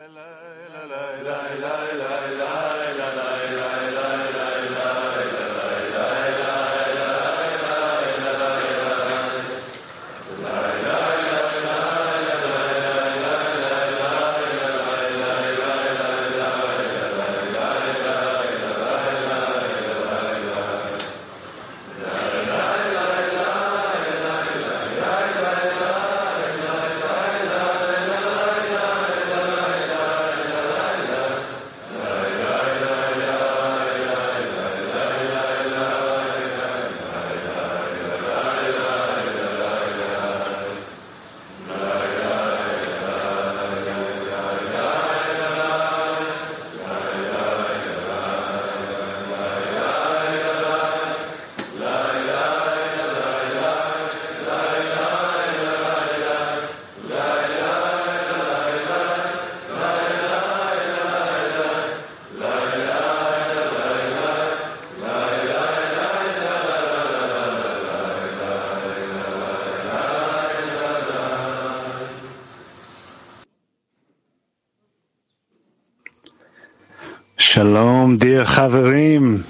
la la la la la Shalom, dear Chaverim.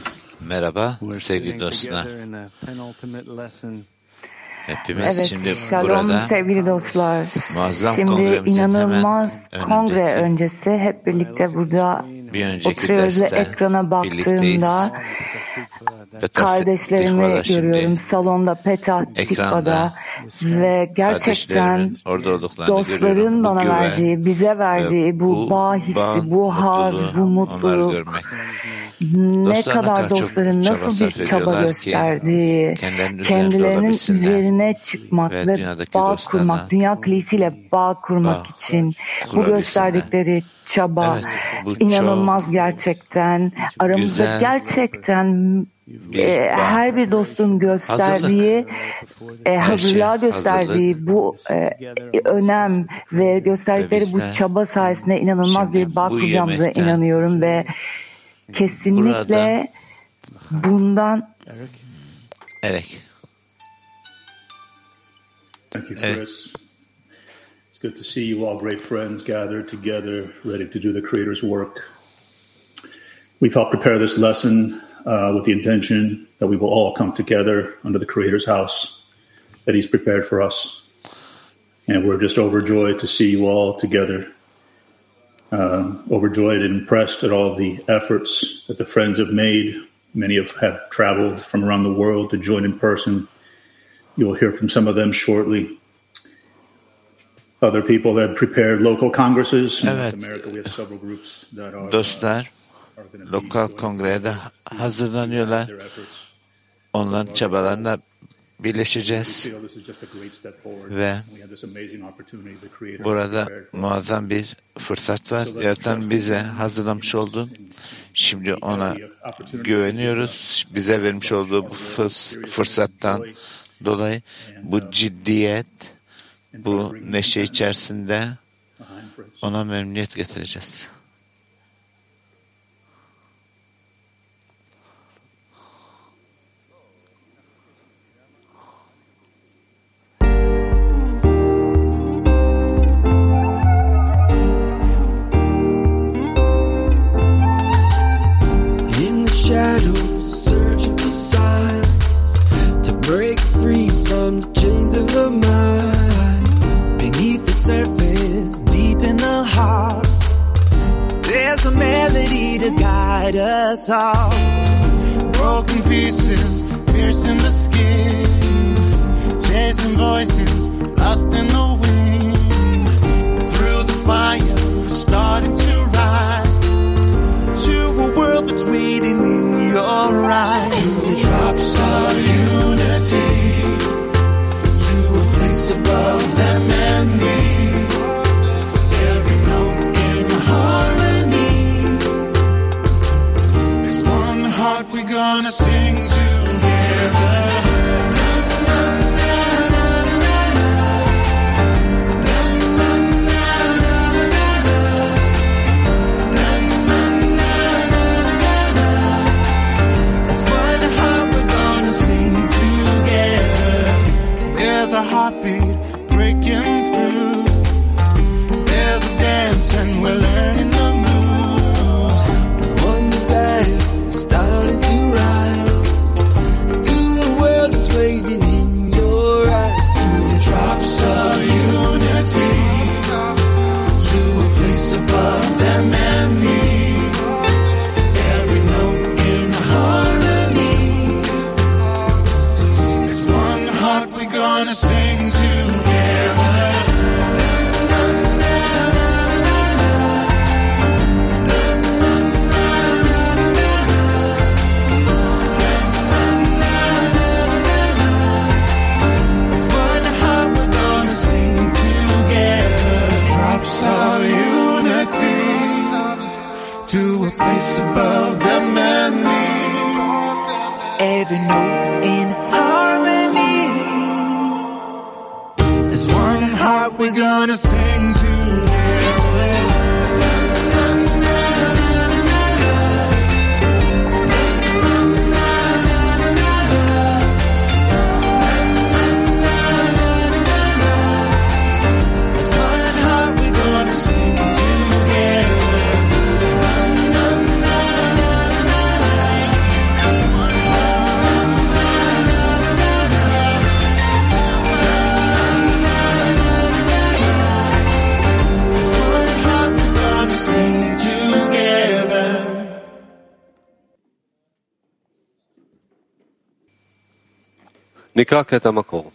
Merhaba We're sevgili dostlar. Hepimiz Evet, şimdi şalom burada sevgili dostlar. muazzam Şimdi inanılmaz kongre önündeki öncesi hep birlikte burada bir önceki oturuyoruz ve derste ekrana baktığımda kardeşlerimi görüyorum salonda Petah Tikva'da ve gerçekten dostların. Bu bana güven verdiği, bize verdiği bu, bağ hissi, bu haz, bu mutluluk, ne kadar dostların nasıl bir çaba gösterdiği, kendilerinin üzerine çıkmak ve ve bağ kurmak, dünya kilisiyle bağ kurmak bağ için bu gösterdikleri çaba Evet, bu inanılmaz çok gerçekten. Aramızda güzel gerçekten e, her bir dostun gösterdiği, e, hazırlığa şey, gösterdiği hazırlık. bu e, önem ve gösterdikleri Ve bu çaba sayesinde inanılmaz bir bağ kuracağımıza inanıyorum ve kesinlikle bundan Evet. Thank you. Chris. It's good to see you all, great friends, gathered together, ready to do the Creator's work. We've helped prepare this lesson uh, with the intention that we will all come together under the Creator's house that He's prepared for us. And we're just overjoyed to see you all together, uh, overjoyed and impressed at all the efforts that the friends have made. Many have, have traveled from around the world to join in person. You'll hear from some of them shortly. Other people have prepared local congresses. In Evet. America, we have several groups that are, Dostlar are going to lokal kongreye de hazırlanıyorlar. Onların çabalarına birleşeceğiz. Ve Burada muazzam bir fırsat var. Yaratan bize hazırlamış oldu. Şimdi ona güveniyoruz. Bize vermiş olduğu bu fırs- fırsattan dolayı bu ciddiyet, bu neşe içerisinde ona memnuniyet getireceğiz. heartbeat נקרא קטע מקור.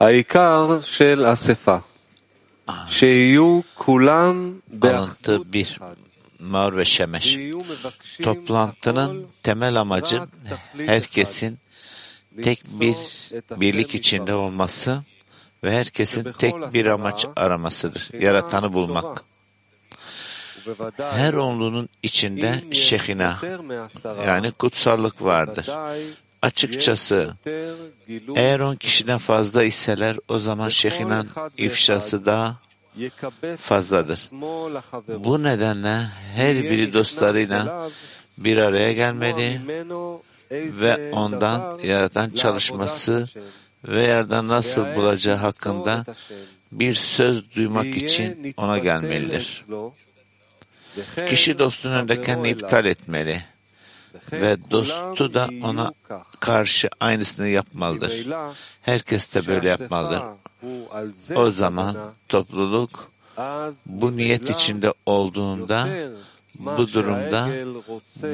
העיקר של אספה, שיהיו כולם Alıntı באחדות 1. אחת, Maur ve Şemeş. ויהיו מבקשים Toplantının הכל temel amacı רק תכלית herkesin tek bir למצוא את השם birlik içinde יתברך. olması ve herkesin שבכל tek bir amaç הסברה aramasıdır. שהינה Yaratanı bulmak. ובוודאי, Her onlunun içinde אם יש Şekina יותר מעשרה, yani kutsallık vardır. Açıkçası eğer on kişiden fazla iseler o zaman Şehin'in ifşası da fazladır. Bu nedenle her biri dostlarıyla bir araya gelmeli ve ondan yaratan çalışması ve yerden nasıl bulacağı hakkında bir söz duymak için ona gelmelidir. Kişi dostunun önünde kendini iptal etmeli.'' ve dostu da ona karşı aynısını yapmalıdır. Herkes de böyle yapmalıdır. O zaman topluluk bu niyet içinde olduğunda bu durumda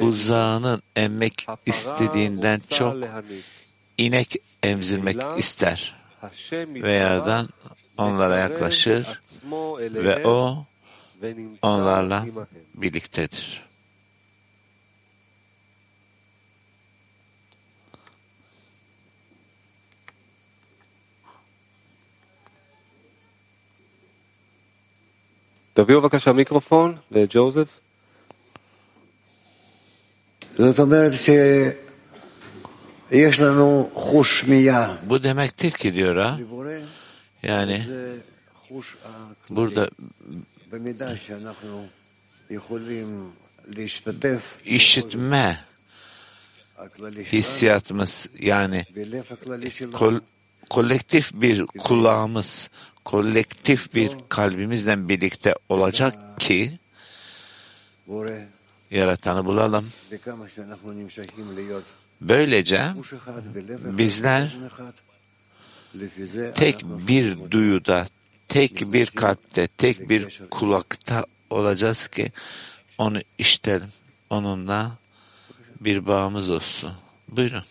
buzağının emmek istediğinden çok inek emzirmek ister ve yaradan onlara yaklaşır ve o onlarla birliktedir. תביאו בבקשה מיקרופון לג'וזף. זאת אומרת שיש לנו חוש שמיעה Bu demektir ki diyor ha, לבורא, yani זה חוש הכללי. burada במידה שאנחנו יכולים להשתתף işitme הכללי שלנו, hissiyatımız yani בלב הכללי שלנו, kol, kolektif bir kulağımız, kolektif bir kalbimizle birlikte olacak ki yaratanı bulalım. Böylece bizler tek bir duyuda, tek bir kalpte, tek bir kulakta olacağız ki onu işlerim. Onunla bir bağımız olsun. Buyurun.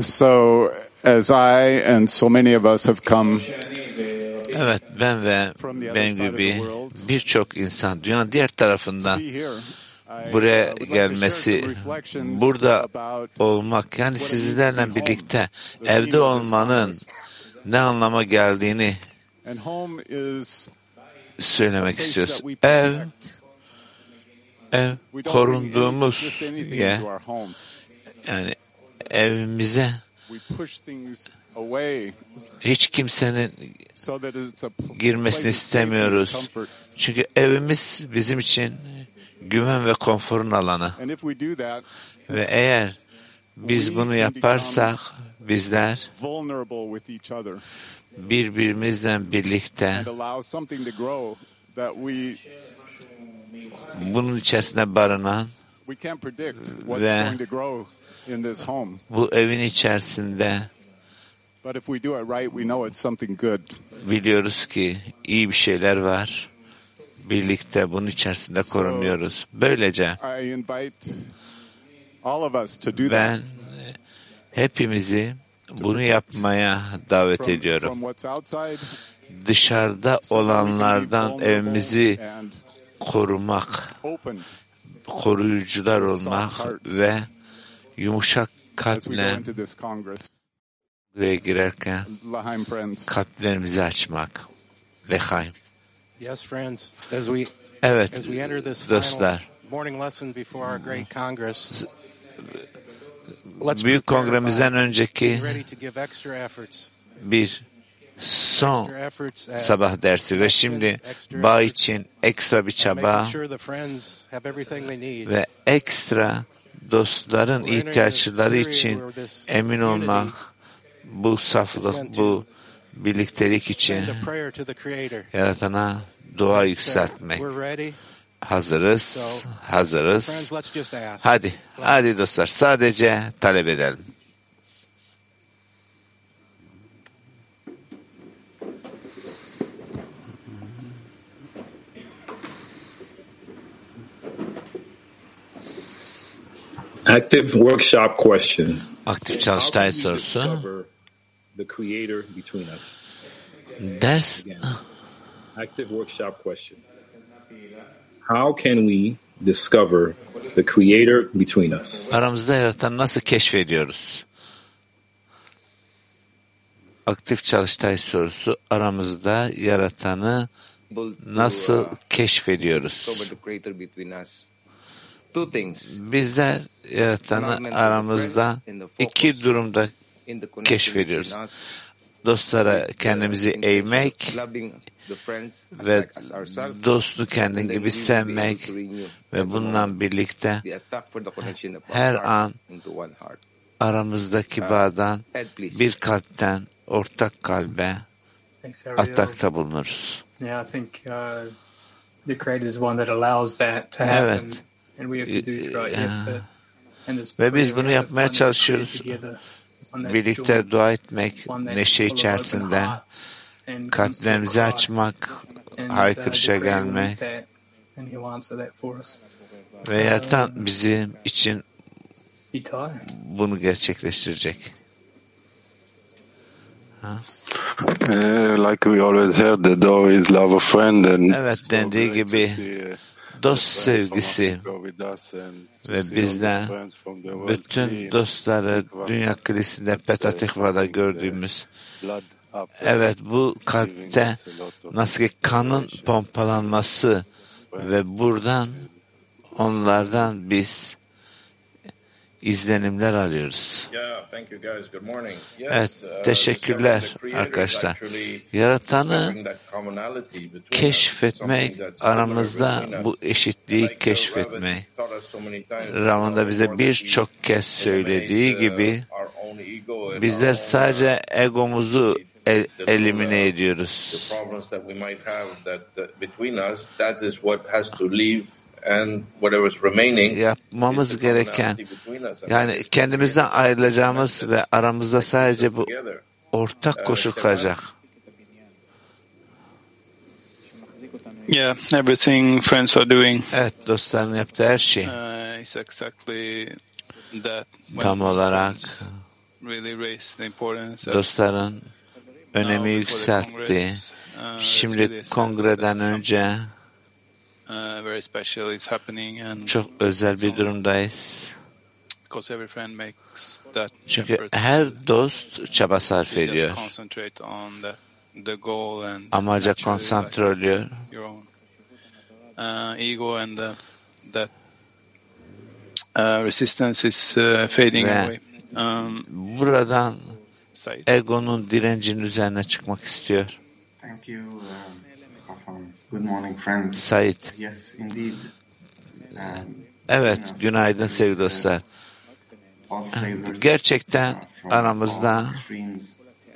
So, as I and so many of us have come Evet ben ve From the other ben side of gibi birçok insan dünyanın diğer tarafından buraya uh, gelmesi, burada olmak yani sizlerle birlikte evde olmanın ne anlama geldiğini söylemek istiyoruz. Ev, ev korunduğumuz home. Yani evimize hiç kimsenin girmesini istemiyoruz. Çünkü evimiz bizim için güven ve konforun alanı. Ve eğer biz bunu yaparsak bizler birbirimizle birlikte bunun içerisinde barınan Ve- bu evin içerisinde But if we do it right, we know it's something good. biliyoruz ki iyi bir şeyler var. Birlikte bunun içerisinde korunuyoruz. Böylece I invite all of us to do ben that. hepimizi bunu yapmaya davet ediyorum. Dışarıda olanlardan evimizi korumak, koruyucular olmak ve yumuşak kalple into this Congress. buraya girerken kalplerimizi açmak. Lehaim. Yes, friends, as we Evet as we enter this final dostlar. morning lesson before our great congress, let's Büyük kongremizden önceki being ready to give extra efforts, bir son extra efforts at sabah dersi ve şimdi bağ için ekstra bir çaba ve ekstra dostların ihtiyaçları için emin olmak, bu saflık, bu birliktelik için yaratana dua yükseltmek. Hazırız, hazırız. Hadi, hadi dostlar sadece talep edelim. Active workshop question. Aktif çalıştay sorusu. Discover the creator between us. Ders Active workshop question. How can we discover the creator between us? aramızda yaratanı nasıl keşfediyoruz? Aktif çalıştay sorusu aramızda yaratanı nasıl keşfediyoruz? Bizler yaratanı aramızda iki durumda In the connection keşfediyoruz. Dostlara kendimizi eğmek loving the friends as ve dostu kendin gibi sevmek ve bununla birlikte her an into one heart. aramızdaki bağdan Ed, please. bir kalpten ortak kalbe atakta bulunuruz. Yeah, I think uh, the Creator is one that allows that to happen, Evet. And we have to do through our Ya. effort. And this Ve biz bunu yapmaya çalışıyoruz. Birlikte dua etmek, neşe içerisinde kalplerimizi açmak, uh, haykırışa gelmek ve yaratan bizim için bunu gerçekleştirecek. Uh, like we always heard, the door is love of friend and Evet dendiği gibi see, uh, dost sevgisi ve bizden bütün dostları Dünya Kilisinde Petah Tikva'da gördüğümüz Evet bu kalpte nasıl ki kanın pompalanması ve buradan onlardan biz izlenimler alıyoruz. Yeah, thank you guys. Good morning. Yes, Evet, uh, teşekkürler arkadaşlar. Yaratanı keşfetmek, aramızda bu eşitliği uh, keşfetmek. Ramanda bize birçok kez söylediği uh, gibi bizler sadece egomuzu el- elimine ediyoruz. Yapmamız gereken yani kendimizden ayrılacağımız ve aramızda sadece bu together. ortak koşul kalacak. Yeah, everything friends are doing Evet dostların yaptığı her şey uh, exactly that. Tam olarak really the importance of dostların önemi yükseltti. Şimdi kongreden önce çok özel bir durumdayız. because every friend makes that Çünkü effort her dost çaba sarf ediyor. concentrate on the, the goal and Amaca konsantre oluyor. your own uh, ego and the, that uh, resistance is uh, fading Ve away. Um, buradan egonun direncinin üzerine çıkmak istiyor. Thank you, um, Stefan. Good morning, friends. Said. Yes, indeed. Um, Evet, günaydın sevgili dostlar. Gerçekten uh, aramızda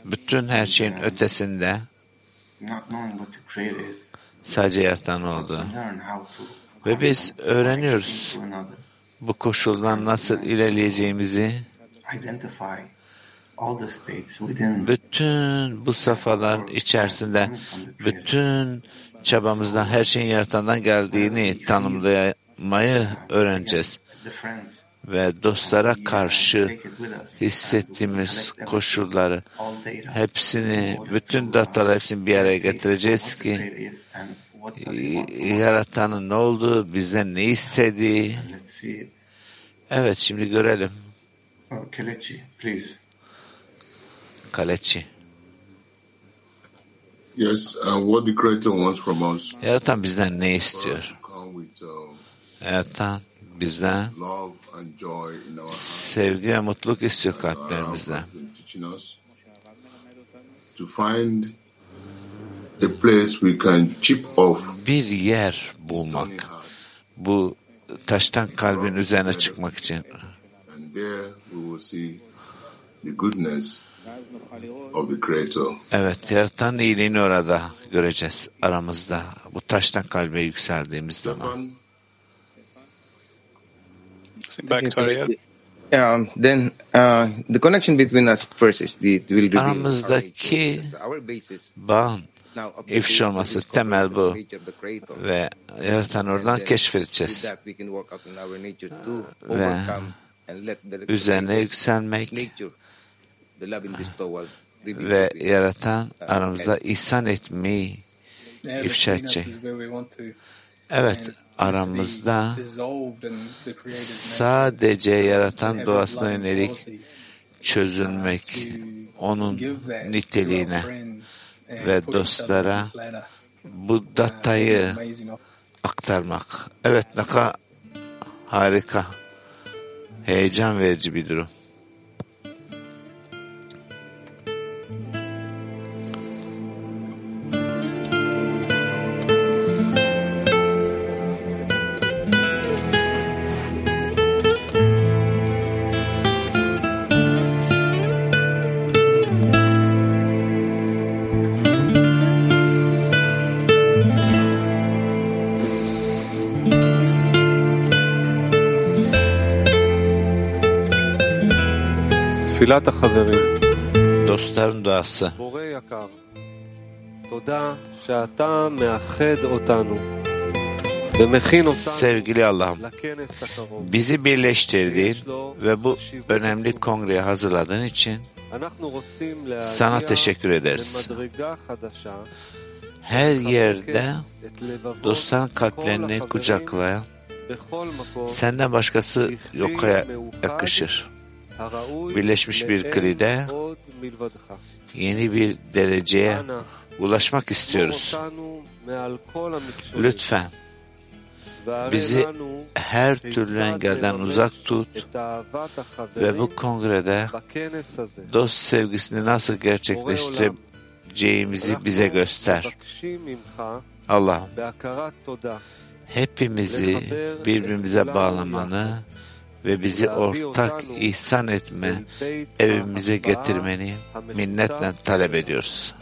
bütün her şeyin ötesinde sadece yaratan oldu. Ve biz öğreniyoruz bu koşuldan nasıl ilerleyeceğimizi. Bütün bu safhalar içerisinde bütün çabamızdan her şeyin yaratandan geldiğini tanımlamayı öğreneceğiz. Ve dostlara karşı hissettiğimiz koşulları hepsini, bütün dataları hepsini bir araya getireceğiz ki yaratanın ne olduğu, bizden ne istediği. Evet şimdi görelim. Oh, Kelechi, please. Kaleçi. Yes, and what the Creator wants from us Yaratan bizden ne istiyor? uh, Yaratan bizden sevgi ve mutluluk istiyor kalplerimizden. to find a place we can chip off Bir yer bulmak. Bu taştan kalbin üzerine çıkmak için. Evet, yaratan iyiliğini orada göreceğiz aramızda. Bu taştan kalbe yükseldiğimiz zaman. Back to Ariel. Um, then uh, the connection between us first is the it will reveal our Aramızdaki nature. Our basis bağın ifşa olması temel bu nature of the Creator. ve yaratan oradan keşfedeceğiz. that we can work out in our nature to Ve overcome and let the üzerine yükselmek ve yaratan aramızda ihsan etmeyi ifşa edecek. Evet, aramızda dissolved and the creator's sadece yaratan doğasına yönelik çözülmek, onun niteliğine ve dostlara bu datayı aktarmak. Evet, ne kadar harika, heyecan verici bir durum. Dostların duası. Sevgili Allah'ım, bizi birleştirdiğin ve bu önemli kongreye hazırladığın için sana teşekkür ederiz. Her yerde dostların kalplerini kucaklayan, senden başkası yoka yakışır birleşmiş bir klide yeni bir dereceye ulaşmak istiyoruz. Lütfen bizi her türlü engelden uzak tut ve bu kongrede dost sevgisini nasıl gerçekleştireceğimizi bize göster. Allah'ım hepimizi birbirimize bağlamanı ve bizi ortak ihsan etme evimize getirmeni minnetle talep ediyoruz.